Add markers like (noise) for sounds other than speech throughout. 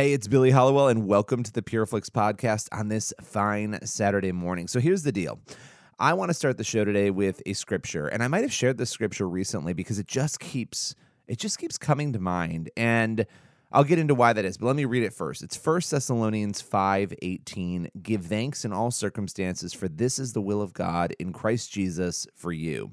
Hey, it's Billy Hallowell, and welcome to the PureFlix podcast on this fine Saturday morning. So here's the deal. I want to start the show today with a scripture, and I might have shared this scripture recently because it just keeps it just keeps coming to mind. And I'll get into why that is, but let me read it first. It's 1 Thessalonians 5 18. Give thanks in all circumstances, for this is the will of God in Christ Jesus for you.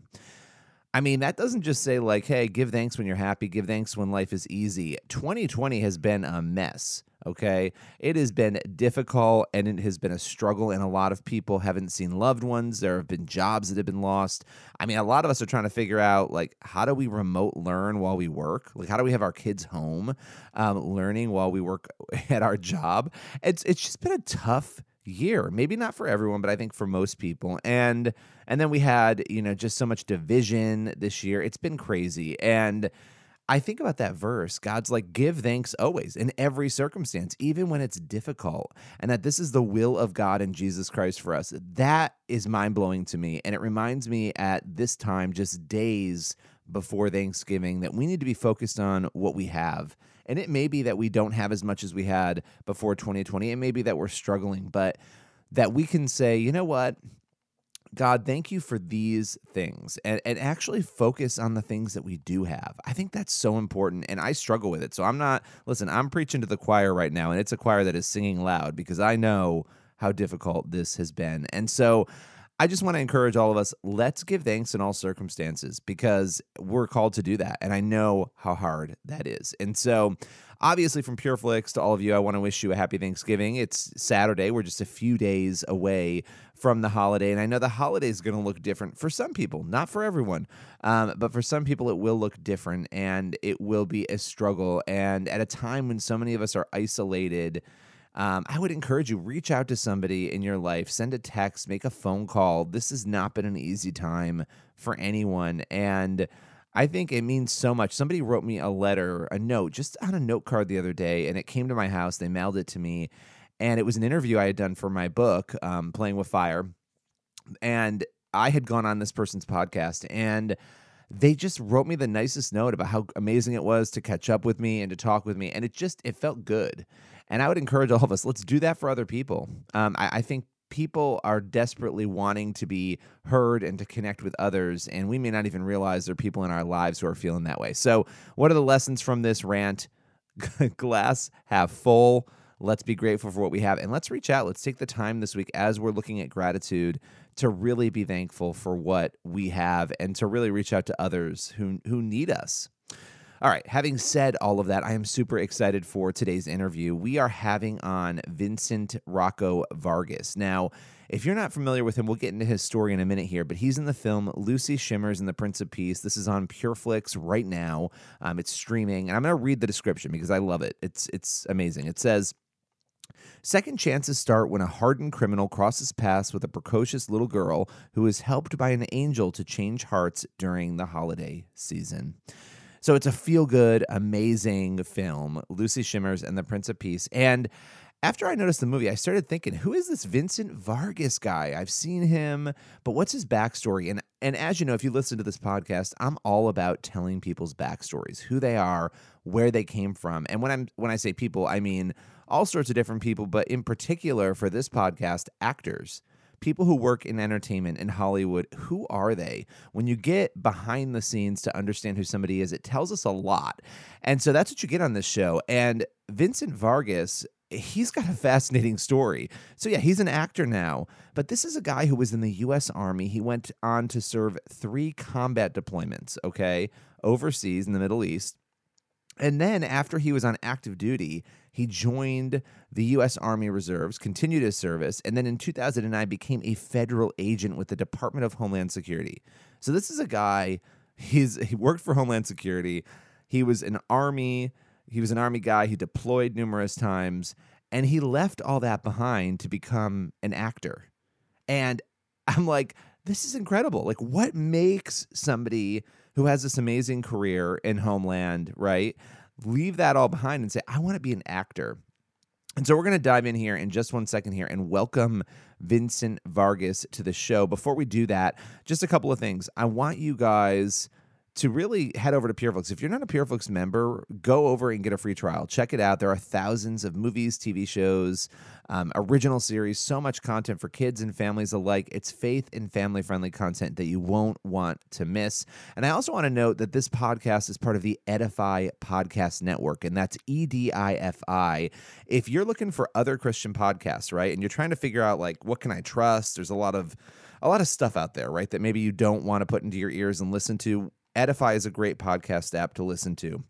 I mean, that doesn't just say, like, hey, give thanks when you're happy, give thanks when life is easy. 2020 has been a mess, okay? It has been difficult and it has been a struggle, and a lot of people haven't seen loved ones. There have been jobs that have been lost. I mean, a lot of us are trying to figure out, like, how do we remote learn while we work? Like, how do we have our kids home um, learning while we work (laughs) at our job? It's, it's just been a tough year. Maybe not for everyone but i think for most people. And and then we had you know just so much division this year. It's been crazy. And i think about that verse god's like give thanks always in every circumstance even when it's difficult and that this is the will of god in jesus christ for us. That is mind-blowing to me and it reminds me at this time just days before thanksgiving that we need to be focused on what we have and it may be that we don't have as much as we had before 2020. It may be that we're struggling, but that we can say, you know what? God, thank you for these things and, and actually focus on the things that we do have. I think that's so important and I struggle with it. So I'm not, listen, I'm preaching to the choir right now and it's a choir that is singing loud because I know how difficult this has been. And so I just want to encourage all of us let's give thanks in all circumstances because we're called to do that. And I know how hard that is. And so, obviously, from PureFlix to all of you, I want to wish you a happy Thanksgiving. It's Saturday. We're just a few days away from the holiday. And I know the holiday is going to look different for some people, not for everyone. Um, but for some people, it will look different and it will be a struggle. And at a time when so many of us are isolated, um, I would encourage you reach out to somebody in your life, send a text, make a phone call. This has not been an easy time for anyone, and I think it means so much. Somebody wrote me a letter, a note, just on a note card the other day, and it came to my house. They mailed it to me, and it was an interview I had done for my book, um, Playing with Fire, and I had gone on this person's podcast and they just wrote me the nicest note about how amazing it was to catch up with me and to talk with me and it just it felt good and I would encourage all of us, let's do that for other people. Um, I, I think people are desperately wanting to be heard and to connect with others, and we may not even realize there are people in our lives who are feeling that way. So, what are the lessons from this rant? (laughs) Glass half full. Let's be grateful for what we have and let's reach out. Let's take the time this week as we're looking at gratitude to really be thankful for what we have and to really reach out to others who who need us. All right, having said all of that, I am super excited for today's interview. We are having on Vincent Rocco Vargas. Now, if you're not familiar with him, we'll get into his story in a minute here, but he's in the film Lucy Shimmers and the Prince of Peace. This is on PureFlix right now. Um, it's streaming, and I'm going to read the description because I love it. It's it's amazing. It says. Second chances start when a hardened criminal crosses paths with a precocious little girl who is helped by an angel to change hearts during the holiday season. So it's a feel good, amazing film, Lucy Shimmers and the Prince of Peace. And after I noticed the movie, I started thinking, who is this Vincent Vargas guy? I've seen him, but what's his backstory? And and as you know, if you listen to this podcast, I'm all about telling people's backstories, who they are, where they came from. And when I'm when I say people, I mean all sorts of different people, but in particular for this podcast, actors people who work in entertainment in Hollywood, who are they? When you get behind the scenes to understand who somebody is, it tells us a lot. And so that's what you get on this show. And Vincent Vargas, he's got a fascinating story. So, yeah, he's an actor now, but this is a guy who was in the U.S. Army. He went on to serve three combat deployments, okay, overseas in the Middle East. And then after he was on active duty, he joined the U.S. Army Reserves, continued his service, and then in 2009 became a federal agent with the Department of Homeland Security. So this is a guy. He's he worked for Homeland Security. He was an Army He was an army guy. He deployed numerous times, and he left all that behind to become an actor. And I'm like, this is incredible. Like, what makes somebody who has this amazing career in Homeland, right, leave that all behind and say, I want to be an actor? And so we're going to dive in here in just one second here and welcome Vincent Vargas to the show. Before we do that, just a couple of things. I want you guys to really head over to PureFlix. If you're not a PureFlix member, go over and get a free trial. Check it out. There are thousands of movies, TV shows, um, original series, so much content for kids and families alike. It's faith and family friendly content that you won't want to miss. And I also want to note that this podcast is part of the Edifi Podcast Network, and that's E D I F I. If you're looking for other Christian podcasts, right, and you're trying to figure out like what can I trust, there's a lot of a lot of stuff out there, right, that maybe you don't want to put into your ears and listen to. Edifi is a great podcast app to listen to.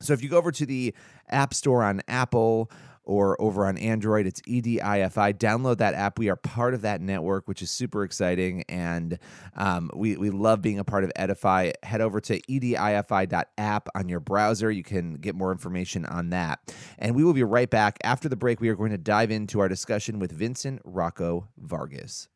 So if you go over to the App Store on Apple or over on Android, it's EDIFI. Download that app. We are part of that network, which is super exciting. And um, we, we love being a part of Edifi. Head over to edifi.app on your browser. You can get more information on that. And we will be right back. After the break, we are going to dive into our discussion with Vincent Rocco Vargas.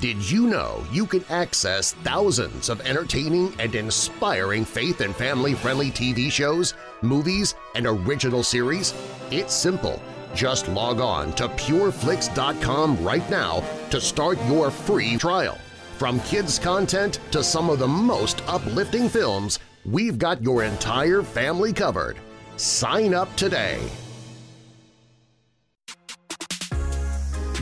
Did you know you can access thousands of entertaining and inspiring faith and family-friendly TV shows, movies, and original series? It's simple. Just log on to pureflix.com right now to start your free trial. From kids' content to some of the most uplifting films, we've got your entire family covered. Sign up today.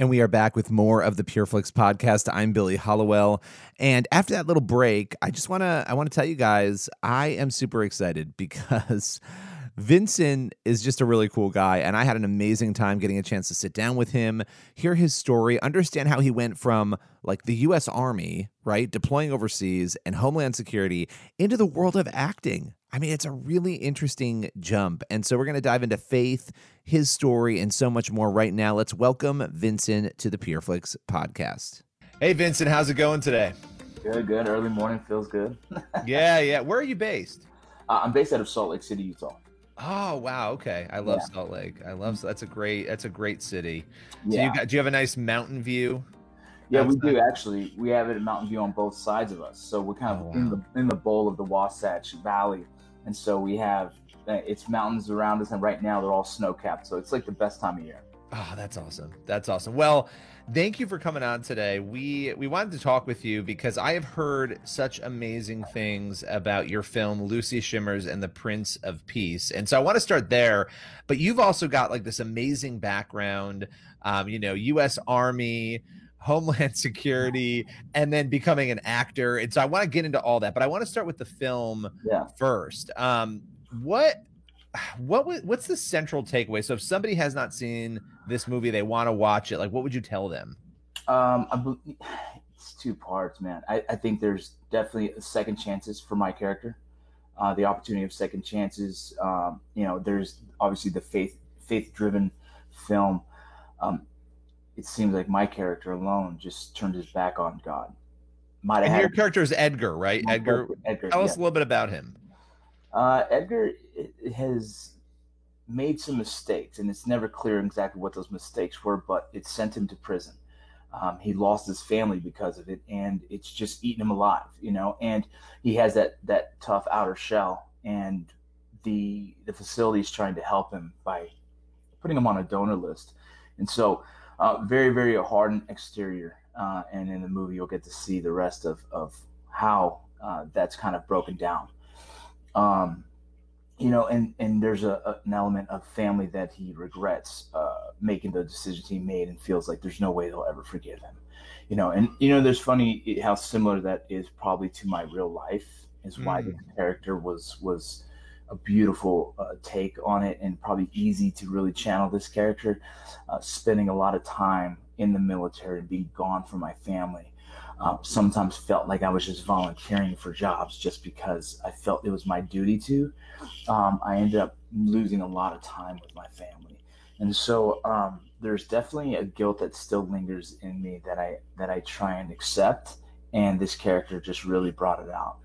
And we are back with more of the PureFlix podcast. I'm Billy Hallowell. And after that little break, I just want to I want to tell you guys I am super excited (laughs) because Vincent is just a really cool guy and I had an amazing time getting a chance to sit down with him, hear his story, understand how he went from like the US Army, right, deploying overseas and Homeland Security into the world of acting. I mean, it's a really interesting jump. And so we're going to dive into faith, his story, and so much more right now. Let's welcome Vincent to the PureFlix podcast. Hey, Vincent, how's it going today? Good, good. Early morning feels good. (laughs) yeah, yeah. Where are you based? Uh, I'm based out of Salt Lake City, Utah. Oh wow, okay. I love yeah. Salt Lake. I love that's a great that's a great city. So yeah. you got do you have a nice mountain view? Yeah, we do actually. We have it a mountain view on both sides of us. So we're kind of oh, wow. in the in the bowl of the Wasatch Valley and so we have uh, it's mountains around us, and right now they're all snow capped. So it's like the best time of year. Oh, that's awesome. That's awesome. Well, thank you for coming on today. We we wanted to talk with you because I have heard such amazing things about your film Lucy Shimmers and the Prince of Peace. And so I want to start there, but you've also got like this amazing background um, you know, US Army, Homeland (laughs) Security, and then becoming an actor. And so I want to get into all that, but I want to start with the film yeah. first. Um, what what what's the central takeaway? So if somebody has not seen this movie, they want to watch it. Like, what would you tell them? Um, it's two parts, man. I, I think there's definitely second chances for my character. Uh, the opportunity of second chances. Um, you know, there's obviously the faith faith driven film. Um, it seems like my character alone just turned his back on God. Might and your character is Edgar, right? Edgar. Edgar. Tell yeah. us a little bit about him. Uh, Edgar has made some mistakes, and it's never clear exactly what those mistakes were, but it sent him to prison. Um, he lost his family because of it, and it's just eaten him alive, you know. And he has that that tough outer shell, and the the facility is trying to help him by putting him on a donor list. And so uh, very, very hardened exterior. Uh, and in the movie, you'll get to see the rest of, of how uh, that's kind of broken down. Um, you know, and, and there's a, a, an element of family that he regrets uh, making the decisions he made and feels like there's no way they'll ever forgive him. You know, and you know, there's funny how similar that is probably to my real life is why mm. the character was was a beautiful uh, take on it and probably easy to really channel this character. Uh, spending a lot of time in the military and being gone from my family. Uh, sometimes felt like I was just volunteering for jobs just because I felt it was my duty to. Um, I ended up losing a lot of time with my family, and so um, there's definitely a guilt that still lingers in me that I that I try and accept. And this character just really brought it out.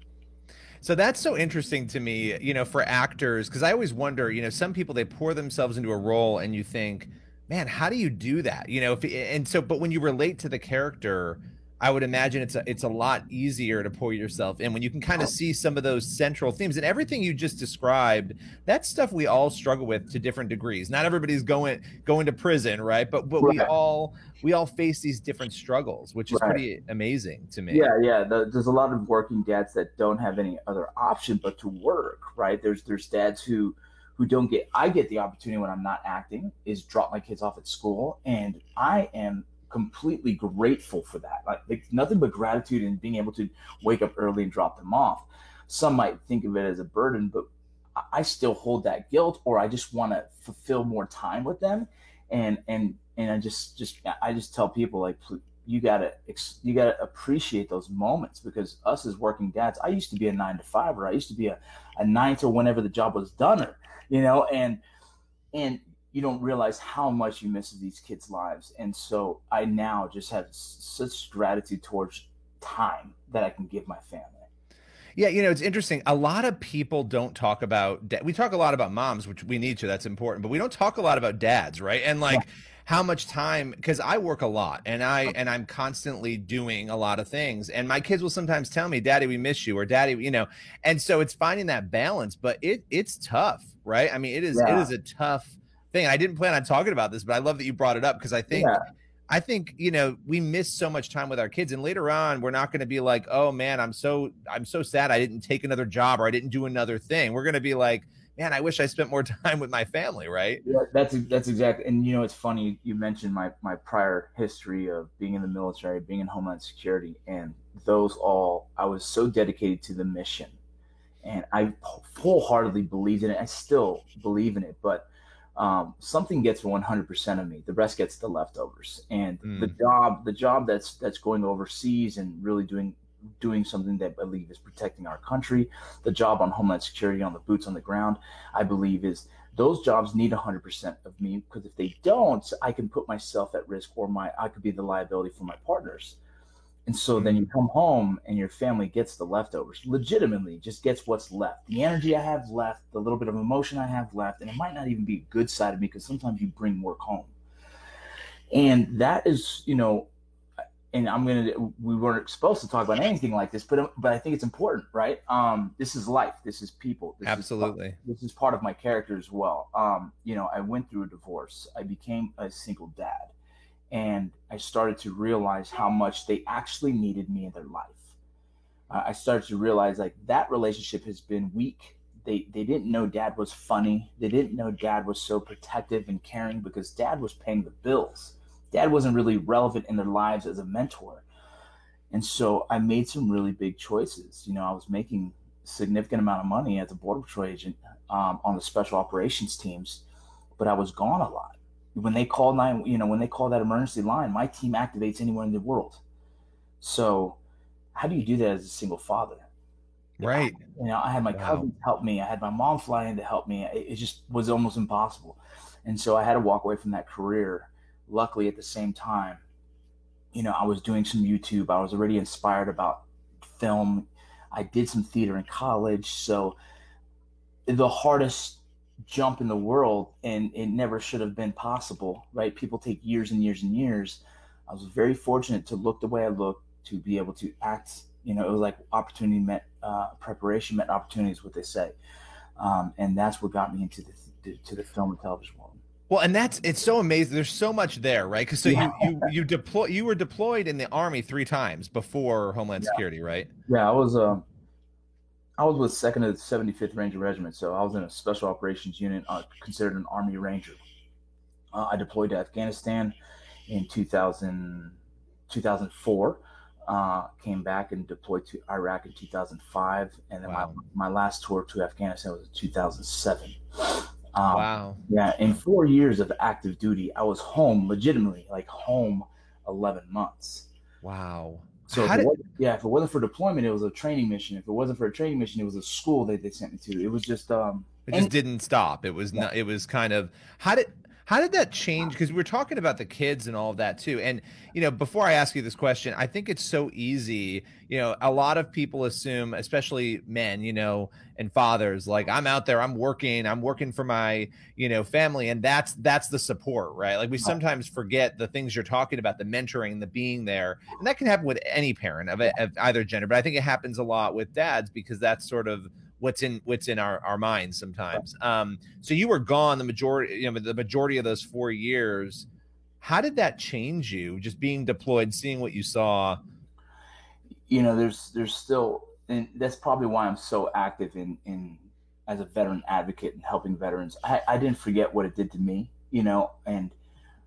So that's so interesting to me, you know, for actors, because I always wonder, you know, some people they pour themselves into a role and you think, man, how do you do that? You know, if, and so, but when you relate to the character, I would imagine it's a it's a lot easier to pull yourself in when you can kind of see some of those central themes and everything you just described. That's stuff we all struggle with to different degrees. Not everybody's going going to prison, right? But but right. we all we all face these different struggles, which is right. pretty amazing to me. Yeah, yeah. The, there's a lot of working dads that don't have any other option but to work, right? There's there's dads who who don't get I get the opportunity when I'm not acting is drop my kids off at school and I am completely grateful for that. Like, like nothing but gratitude and being able to wake up early and drop them off. Some might think of it as a burden, but I still hold that guilt, or I just want to fulfill more time with them, and and and I just just I just tell people like you gotta you gotta appreciate those moments because us as working dads, I used to be a nine to five, or I used to be a, a nine to whenever the job was done, or you know, and and you don't realize how much you miss these kids' lives. And so I now just have such gratitude towards time that I can give my family. Yeah, you know, it's interesting. A lot of people don't talk about da- we talk a lot about moms, which we need to, that's important, but we don't talk a lot about dads, right? And like yeah. how much time because I work a lot and I and I'm constantly doing a lot of things. And my kids will sometimes tell me, Daddy, we miss you, or Daddy, you know, and so it's finding that balance, but it it's tough, right? I mean, it is yeah. it is a tough thing. I didn't plan on talking about this, but I love that you brought it up because I think yeah. I think you know we miss so much time with our kids, and later on we're not going to be like, oh man, I'm so I'm so sad I didn't take another job or I didn't do another thing. We're going to be like, man, I wish I spent more (laughs) time with my family, right? Yeah, that's that's exactly. And you know, it's funny you mentioned my my prior history of being in the military, being in Homeland Security, and those all I was so dedicated to the mission, and I wholeheartedly believed in it. I still believe in it, but um, something gets 100% of me the rest gets the leftovers and mm. the job the job that's that's going overseas and really doing doing something that i believe is protecting our country the job on homeland security on the boots on the ground i believe is those jobs need 100% of me because if they don't i can put myself at risk or my i could be the liability for my partners and so then you come home and your family gets the leftovers, legitimately just gets what's left. The energy I have left, the little bit of emotion I have left, and it might not even be a good side of me because sometimes you bring work home. And that is, you know, and I'm gonna we weren't supposed to talk about anything like this, but but I think it's important, right? Um, this is life. This is people. This Absolutely. Is this is part of my character as well. Um, you know, I went through a divorce. I became a single dad and I started to realize how much they actually needed me in their life. Uh, I started to realize like that relationship has been weak. They they didn't know dad was funny. They didn't know dad was so protective and caring because dad was paying the bills. Dad wasn't really relevant in their lives as a mentor. And so I made some really big choices. You know, I was making significant amount of money as a border patrol agent um, on the special operations teams, but I was gone a lot when they call nine, you know, when they call that emergency line, my team activates anywhere in the world. So, how do you do that as a single father? Right. You know, I had my wow. cousins help me. I had my mom fly in to help me. It, it just was almost impossible, and so I had to walk away from that career. Luckily, at the same time, you know, I was doing some YouTube. I was already inspired about film. I did some theater in college, so the hardest jump in the world and it never should have been possible right people take years and years and years i was very fortunate to look the way i looked to be able to act you know it was like opportunity met uh, preparation met opportunities what they say um, and that's what got me into the to the film and television world well, and that's it's so amazing. There's so much there, right? Because so yeah. you you you deploy you were deployed in the army three times before Homeland yeah. Security, right? Yeah, I was. Uh, I was with Second of the 75th Ranger Regiment, so I was in a special operations unit, uh, considered an Army Ranger. Uh, I deployed to Afghanistan in 2000, 2004. uh, came back and deployed to Iraq in 2005, and then wow. my, my last tour to Afghanistan was in 2007. Um, wow. Yeah, in four years of active duty, I was home legitimately, like home 11 months. Wow. So if did... yeah, if it wasn't for deployment, it was a training mission. If it wasn't for a training mission, it was a school that they sent me to. It was just um it just didn't stop. It was not it was kind of how did how did that change? Because we are talking about the kids and all of that too. And, you know, before I ask you this question, I think it's so easy. You know, a lot of people assume, especially men, you know, and fathers, like I'm out there, I'm working, I'm working for my, you know, family. And that's that's the support, right? Like we sometimes forget the things you're talking about, the mentoring, the being there. And that can happen with any parent of, of either gender. But I think it happens a lot with dads because that's sort of what's in what's in our, our minds sometimes. Um, so you were gone the majority, you know, the majority of those four years. How did that change you? Just being deployed, seeing what you saw. You know, there's there's still, and that's probably why I'm so active in in as a veteran advocate and helping veterans. I, I didn't forget what it did to me, you know, and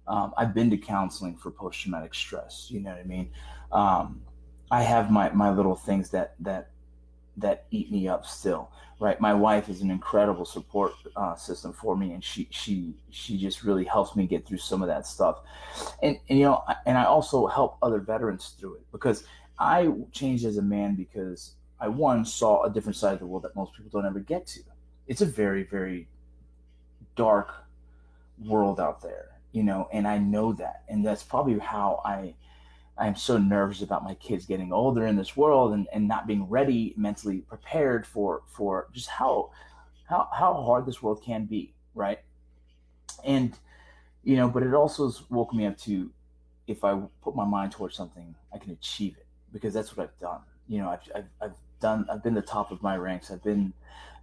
um, I've been to counseling for post traumatic stress. You know what I mean? Um, I have my my little things that that that eat me up still right? My wife is an incredible support uh, system for me and she she she just really helps me get through some of that stuff. And, and you know and i also help other veterans through it because i changed as a man because i one saw a different side of the world that most people don't ever get to. It's a very very dark world out there you know and i know that. And that's probably how i I'm so nervous about my kids getting older in this world and, and not being ready mentally prepared for for just how how how hard this world can be, right? And you know, but it also woke me up to if I put my mind towards something, I can achieve it because that's what I've done. You know, I've, I've, I've done, I've been the top of my ranks. I've been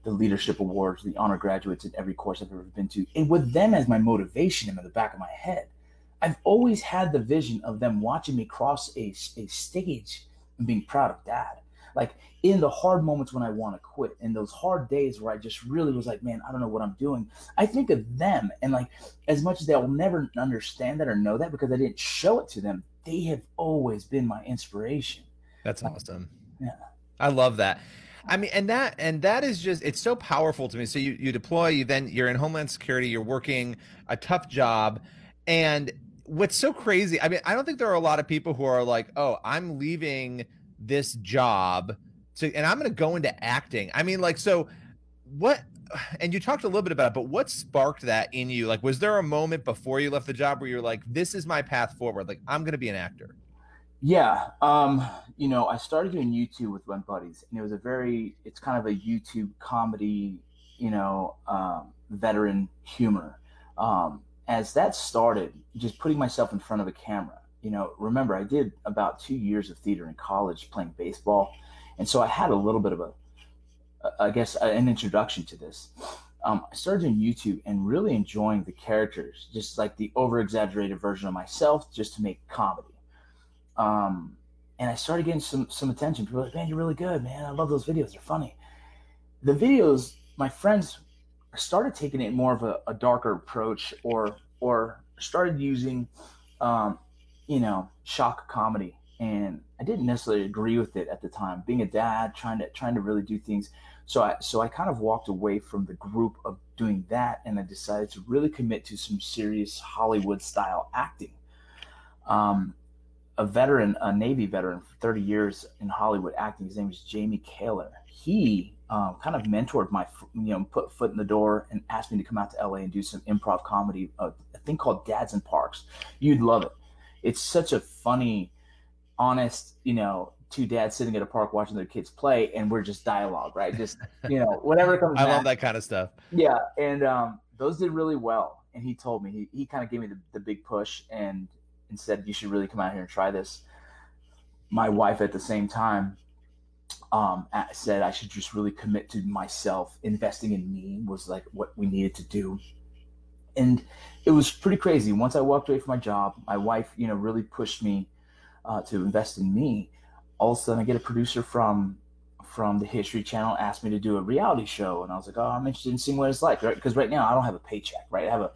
the leadership awards, the honor graduates in every course I've ever been to. And with them as my motivation in the back of my head, I've always had the vision of them watching me cross a, a stage and being proud of dad. Like in the hard moments when I want to quit, in those hard days where I just really was like, man, I don't know what I'm doing. I think of them and like as much as they'll never understand that or know that because I didn't show it to them, they have always been my inspiration. That's awesome. Yeah. I love that. I mean, and that and that is just it's so powerful to me. So you you deploy, you then you're in Homeland Security, you're working a tough job, and what's so crazy i mean i don't think there are a lot of people who are like oh i'm leaving this job to and i'm going to go into acting. I mean like so what and you talked a little bit about it but what sparked that in you? Like was there a moment before you left the job where you're like this is my path forward like i'm going to be an actor yeah um you know i started doing youtube with my buddies and it was a very it's kind of a youtube comedy you know um, veteran humor. Um as that started, just putting myself in front of a camera, you know, remember I did about two years of theater in college playing baseball. And so I had a little bit of a, I guess, an introduction to this. Um, I started doing YouTube and really enjoying the characters, just like the over exaggerated version of myself, just to make comedy. Um, and I started getting some some attention. People were like, "Man, you're really good, man. I love those videos. They're funny." The videos, my friends started taking it more of a, a darker approach or or started using um, you know shock comedy. And I didn't necessarily agree with it at the time being a dad trying to trying to really do things. So I so I kind of walked away from the group of doing that and I decided to really commit to some serious Hollywood style acting. Um, a veteran a Navy veteran for 30 years in Hollywood acting his name is Jamie Kaler. He um, kind of mentored my, you know, put foot in the door and asked me to come out to LA and do some improv comedy, uh, a thing called Dads in Parks. You'd love it. It's such a funny, honest, you know, two dads sitting at a park watching their kids play, and we're just dialogue, right? Just you know, (laughs) whatever comes. I back. love that kind of stuff. Yeah, and um, those did really well. And he told me he, he kind of gave me the, the big push and and said you should really come out here and try this. My wife at the same time um, said I should just really commit to myself. Investing in me was like what we needed to do. And it was pretty crazy. Once I walked away from my job, my wife, you know, really pushed me uh, to invest in me. All of a sudden, I get a producer from from the History Channel asked me to do a reality show, and I was like, "Oh, I'm interested in seeing what it's like." Right? Because right now, I don't have a paycheck. Right? I have a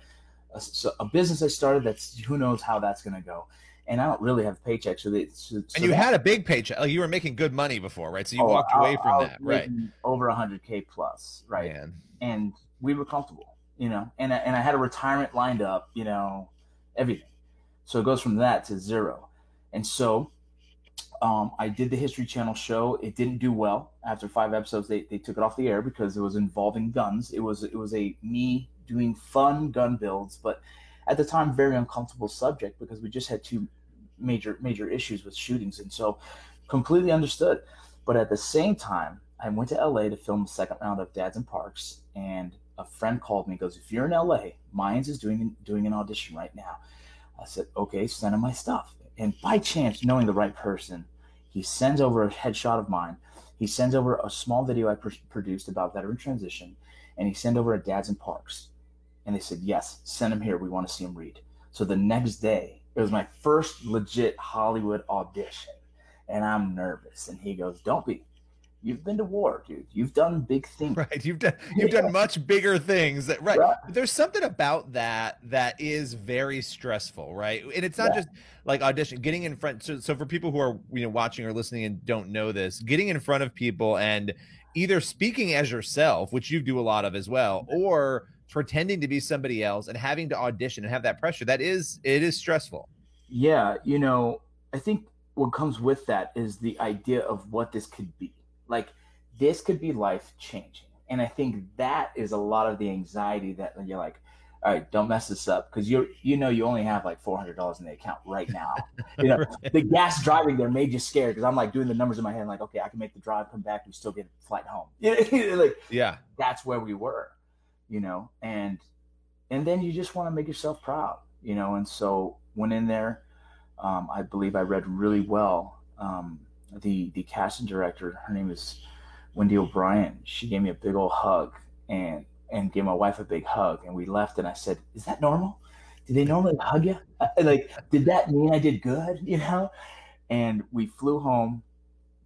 a, a business I started. That's who knows how that's going to go and I don't really have paychecks. So, they, so and you had a big paycheck. Like you were making good money before, right? So you oh, walked I, away from I that, right? Over 100k plus, right? Man. And we were comfortable, you know. And and I had a retirement lined up, you know, everything. So it goes from that to zero, and so um, I did the History Channel show. It didn't do well. After five episodes, they, they took it off the air because it was involving guns. It was it was a me doing fun gun builds, but at the time, very uncomfortable subject because we just had two major major issues with shootings, and so completely understood. But at the same time, I went to LA to film the second round of Dads in Parks, and a friend called me. and Goes, if you're in LA, Mayans is doing doing an audition right now. I said, okay, send him my stuff and by chance, knowing the right person, he sends over a headshot of mine. He sends over a small video I pr- produced about veteran transition, and he sent over a Dads in Parks. And they said, yes, send him here. We want to see him read. So the next day, it was my first legit Hollywood audition, and I'm nervous. And he goes, don't be you've been to war, dude. You've done big things. (laughs) Right. You've done you've yeah. done much bigger things. That right. There's something about that that is very stressful, right? And it's not yeah. just like audition, getting in front. So, so for people who are you know watching or listening and don't know this, getting in front of people and either speaking as yourself, which you do a lot of as well, or pretending to be somebody else and having to audition and have that pressure. That is it is stressful. Yeah, you know, I think what comes with that is the idea of what this could be like this could be life changing. And I think that is a lot of the anxiety that you're like, all right, don't mess this up because you're you know you only have like four hundred dollars in the account right now. (laughs) You know right. the gas driving there made you scared because I'm like doing the numbers in my head, like okay, I can make the drive, come back, we still get a flight home. (laughs) Yeah. Like yeah, that's where we were, you know, and and then you just want to make yourself proud, you know, and so went in there. Um, I believe I read really well. Um, the the casting director, her name is Wendy O'Brien. She gave me a big old hug and and gave my wife a big hug, and we left. And I said, "Is that normal? Do they normally hug you? (laughs) Like, did that mean I did good? (laughs) You know?" And we flew home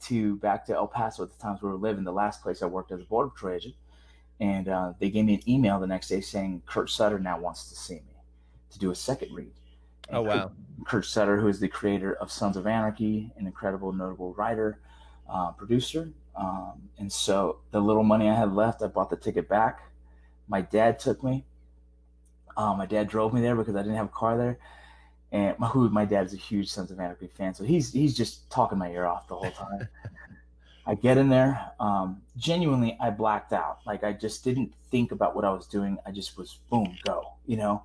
to back to El Paso at the times we were living, the last place I worked as a border patrol agent. And uh, they gave me an email the next day saying Kurt Sutter now wants to see me to do a second read. And oh wow! Kurt, Kurt, Sutter, who is the creator of Sons of Anarchy, an incredible, notable writer, uh, producer. Um, and so the little money I had left, I bought the ticket back. My dad took me. Um, my dad drove me there because I didn't have a car there. And my, who my dad is a huge Sons of Anarchy fan, so he's he's just talking my ear off the whole time. (laughs) I get in there. Um, genuinely, I blacked out. Like I just didn't think about what I was doing. I just was boom, go. You know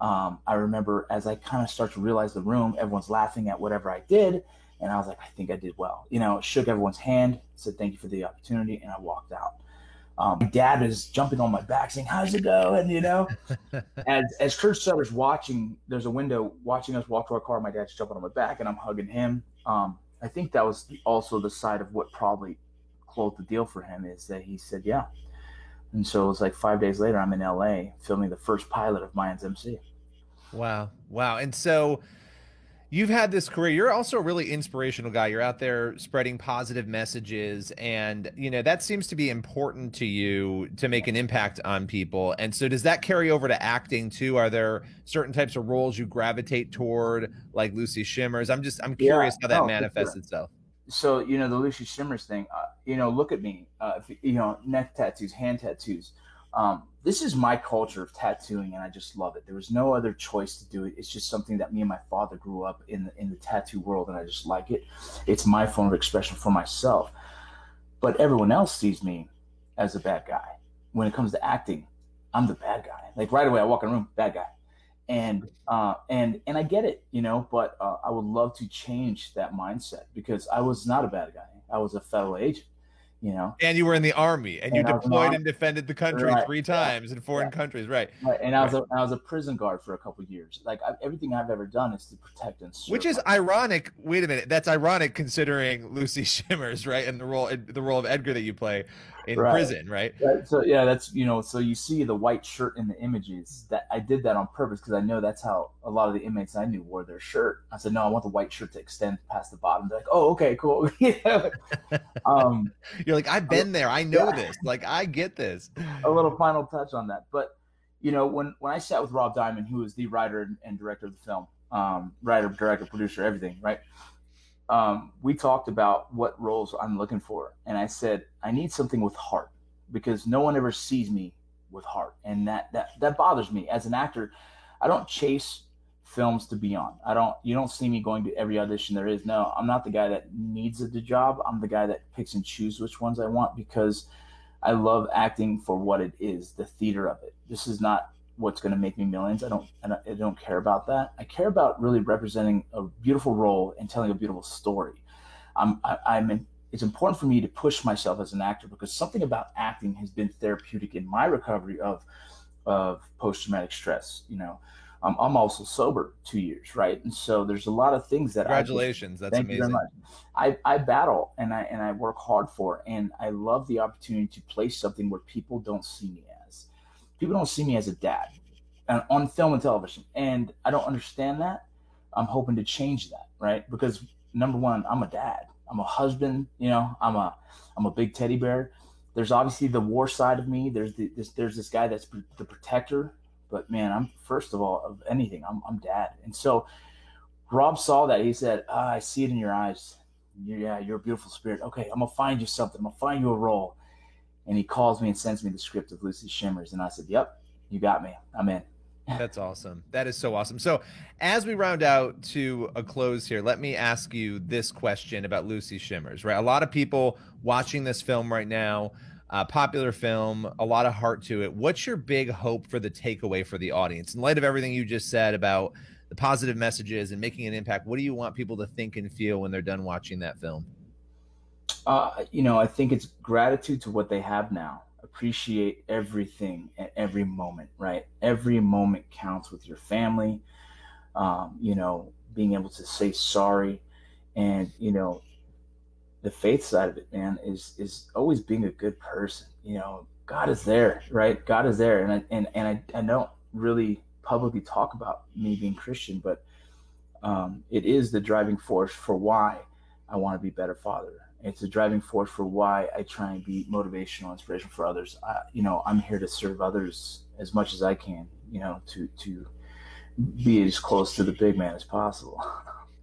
um, I remember as I kind of start to realize the room, everyone's laughing at whatever I did. And I was like, I think I did well. You know, shook everyone's hand, said thank you for the opportunity, and I walked out. Um, my dad is jumping on my back saying, How's it going? You know, (laughs) as, as Kurt Sutter's watching, there's a window watching us walk to our car. My dad's jumping on my back and I'm hugging him. Um, I think that was also the side of what probably closed the deal for him is that he said, Yeah, and so it was like five days later, I'm in LA filming the first pilot of Mayans MC. Wow. Wow. And so you've had this career. You're also a really inspirational guy. You're out there spreading positive messages. And, you know, that seems to be important to you to make an impact on people. And so does that carry over to acting too? Are there certain types of roles you gravitate toward, like Lucy Shimmers? I'm just, I'm curious yeah, how that no, manifests sure. itself so you know the Lucy Shimmers thing. Uh, you know, look at me. Uh, you know, neck tattoos, hand tattoos. Um, this is my culture of tattooing, and I just love it. There was no other choice to do it. It's just something that me and my father grew up in the, in the tattoo world, and I just like it. It's my form of expression for myself. But everyone else sees me as a bad guy. When it comes to acting, I'm the bad guy. Like right away, I walk in a room, bad guy and uh, and and I get it, you know, but uh, I would love to change that mindset because I was not a bad guy. I was a federal agent, you know. And you were in the army, and, and you deployed and defended the country right. three times yeah. in foreign yeah. countries, right? Right. And I was a, I was a prison guard for a couple years. Like I, everything I've ever done is to protect and serve. Which is ironic. Wait a minute, that's ironic considering Lucy (laughs) Shimmers, right, and the role the role of Edgar that you play in right. prison, right? right? So yeah, that's you know, so you see the white shirt in the images. That I did that on purpose because I know that's how a lot of the inmates I knew wore their shirt. I said, no, I want the white shirt to extend past the bottom. They're like, oh, okay, cool. (laughs) (laughs) um, You're like, I've been there. I know yeah. this. Like, I get this. A little final touch on that, but you know, when when I sat with Rob Diamond, who was the writer and director of the film, um, writer, director, producer, everything, right? Um, we talked about what roles I'm looking for, and I said I need something with heart because no one ever sees me with heart, and that that that bothers me as an actor. I don't chase films to be on. I don't you don't see me going to every audition there is. No, I'm not the guy that needs the job. I'm the guy that picks and chooses which ones I want because I love acting for what it is, the theater of it. This is not what's going to make me millions. I don't, I don't care about that. I care about really representing a beautiful role and telling a beautiful story. I'm, I, I'm in, it's important for me to push myself as an actor because something about acting has been therapeutic in my recovery of, of post-traumatic stress. You know, um, I'm also sober two years, right? And so there's a lot of things that congratulations. I That's amazing. I, I battle and I and I work hard for, and I love the opportunity to play something where people don't see me as. People don't see me as a dad, and on film and television, and I don't understand that. I'm hoping to change that, right? Because number one, I'm a dad. I'm a husband. You know, I'm a I'm a big teddy bear. There's obviously the war side of me. There's the, this there's this guy that's the protector but man, I'm first of all of anything, I'm, I'm dad. And so Rob saw that. He said, ah, I see it in your eyes. Yeah, you're a beautiful spirit. Okay, I'm gonna find you something. I'm gonna find you a role. And he calls me and sends me the script of Lucy Shimmers. And I said, Yep, you got me. I'm in. (laughs) That's awesome. That is so awesome. So, as we round out to a close here, let me ask you this question about Lucy Shimmers, right? A lot of people watching this film right now uh, popular film, a lot of heart to it. What's your big hope for the takeaway for the audience in light of everything you just said about the positive messages and making an impact? What do you want people to think and feel when they're done watching that film? Uh, you know, I think it's gratitude to what they have now. Appreciate everything at every moment, right? Every moment counts with your family. Um, you know, being able to say sorry and, you know, the faith side of it, man, is is always being a good person. You know, God is there, right? God is there, and I, and and I, I don't really publicly talk about me being Christian, but um, it is the driving force for why I want to be better father. It's a driving force for why I try and be motivational, inspiration for others. I, you know, I'm here to serve others as much as I can. You know, to to be as close to the big man as possible. (laughs)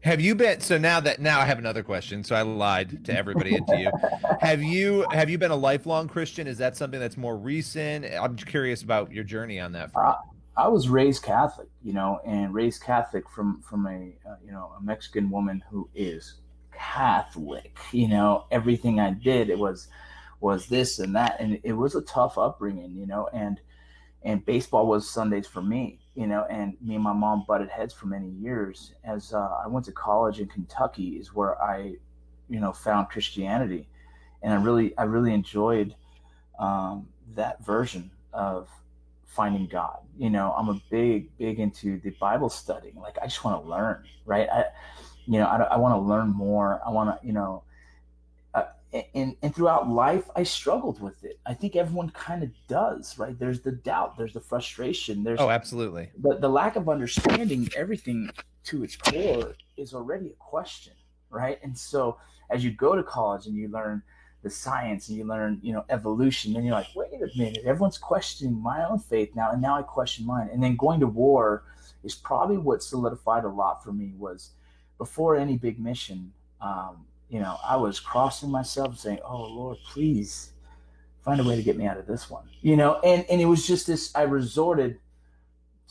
Have you been so now that now I have another question, so I lied to everybody and to you. Have you have you been a lifelong Christian? Is that something that's more recent? I'm curious about your journey on that front. Uh, I was raised Catholic, you know, and raised Catholic from from a uh, you know a Mexican woman who is Catholic. You know, everything I did it was was this and that, and it was a tough upbringing, you know, and and baseball was Sundays for me you know, and me and my mom butted heads for many years. As uh, I went to college in Kentucky, is where I, you know, found Christianity, and I really, I really enjoyed um, that version of finding God. You know, I'm a big, big into the Bible studying. Like, I just want to learn, right? I, you know, I, I want to learn more. I want to, you know, uh, and and throughout life i struggled with it. I think everyone kind of does right? There's the doubt there's the frustration there's oh absolutely. the, the lack of understanding everything to its core is already a question right? And so as you go to college and you learn the science and you learn you know evolution then you're like wait a minute everyone's questioning my own faith now and now i question mine. And then going to war is probably what solidified a lot for me was before any big mission um, you know, I was crossing myself saying, Oh Lord, please find a way to get me out of this one. You know, and, and it was just this I resorted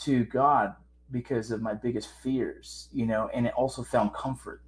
to God because of my biggest fears, you know, and it also found comfort.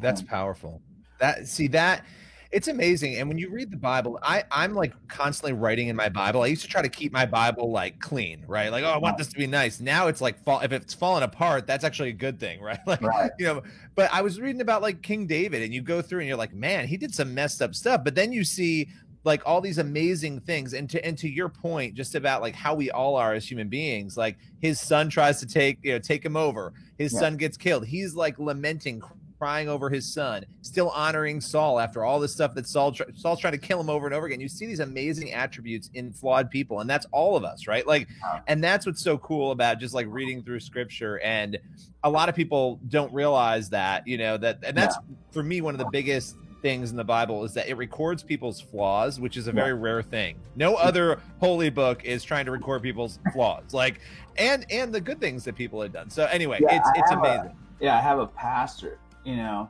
That's powerful. That see that it's amazing. And when you read the Bible, I I'm like constantly writing in my Bible. I used to try to keep my Bible like clean, right? Like, oh, I want this to be nice. Now it's like fall. If it's falling apart, that's actually a good thing, (laughs) right? Like, right. you know. But I was reading about like King David, and you go through and you're like, man, he did some messed up stuff. But then you see like all these amazing things and to and to your point just about like how we all are as human beings like his son tries to take you know take him over his yeah. son gets killed he's like lamenting crying over his son, still honoring Saul after all the stuff that Saul Saul's trying to kill him over and over again. You see these amazing attributes in flawed people, and that's all of us, right? Like, and that's what's so cool about just like reading through Scripture. And a lot of people don't realize that, you know, that, and that's yeah. for me one of the biggest things in the Bible is that it records people's flaws, which is a very rare thing. No other holy book is trying to record people's flaws, like and and the good things that people had done. So anyway, Yeah, it's I it's have a- amazing. yeah, I have a pastor, you know,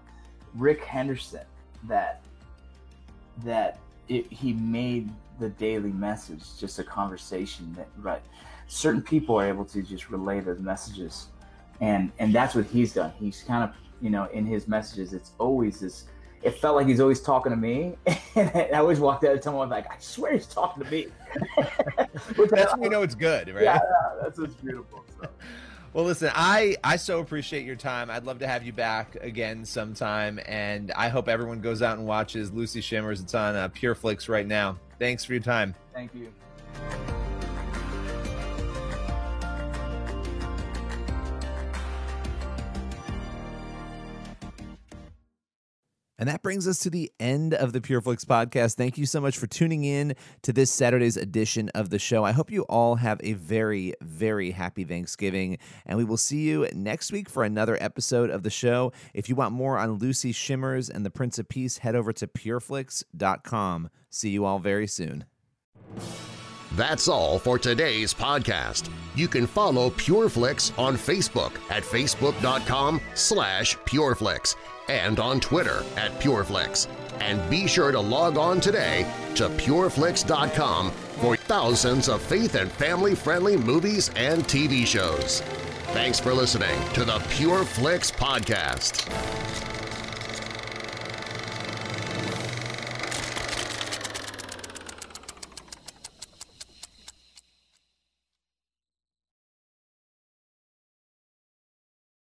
Rick Henderson, that that it, he made the daily message just a conversation that right. Certain people are able to just relay those messages, and and that's what he's done. He's kind of you know in his messages, it's always this. It felt like he's always talking to me, (laughs) and I always walked out of someone like, I swear he's talking to me. (laughs) (laughs) That's when you know it's good, right? yeah, yeah, that's what's beautiful. So. Well, listen, I I so appreciate your time. I'd love to have you back again sometime, and I hope everyone goes out and watches Lucy Shimmers. It's on uh, Pure Flix right now. Thanks for your time. Thank you. And that brings us to the end of the PureFlix podcast. Thank you so much for tuning in to this Saturday's edition of the show. I hope you all have a very, very happy Thanksgiving. And we will see you next week for another episode of the show. If you want more on Lucy Shimmers and the Prince of Peace, head over to pureflix.com. See you all very soon. That's all for today's podcast. You can follow PureFlix on Facebook at facebook.com slash PureFlix and on Twitter at PureFlix. And be sure to log on today to PureFlix.com for thousands of faith and family-friendly movies and TV shows. Thanks for listening to the PureFlix Podcast.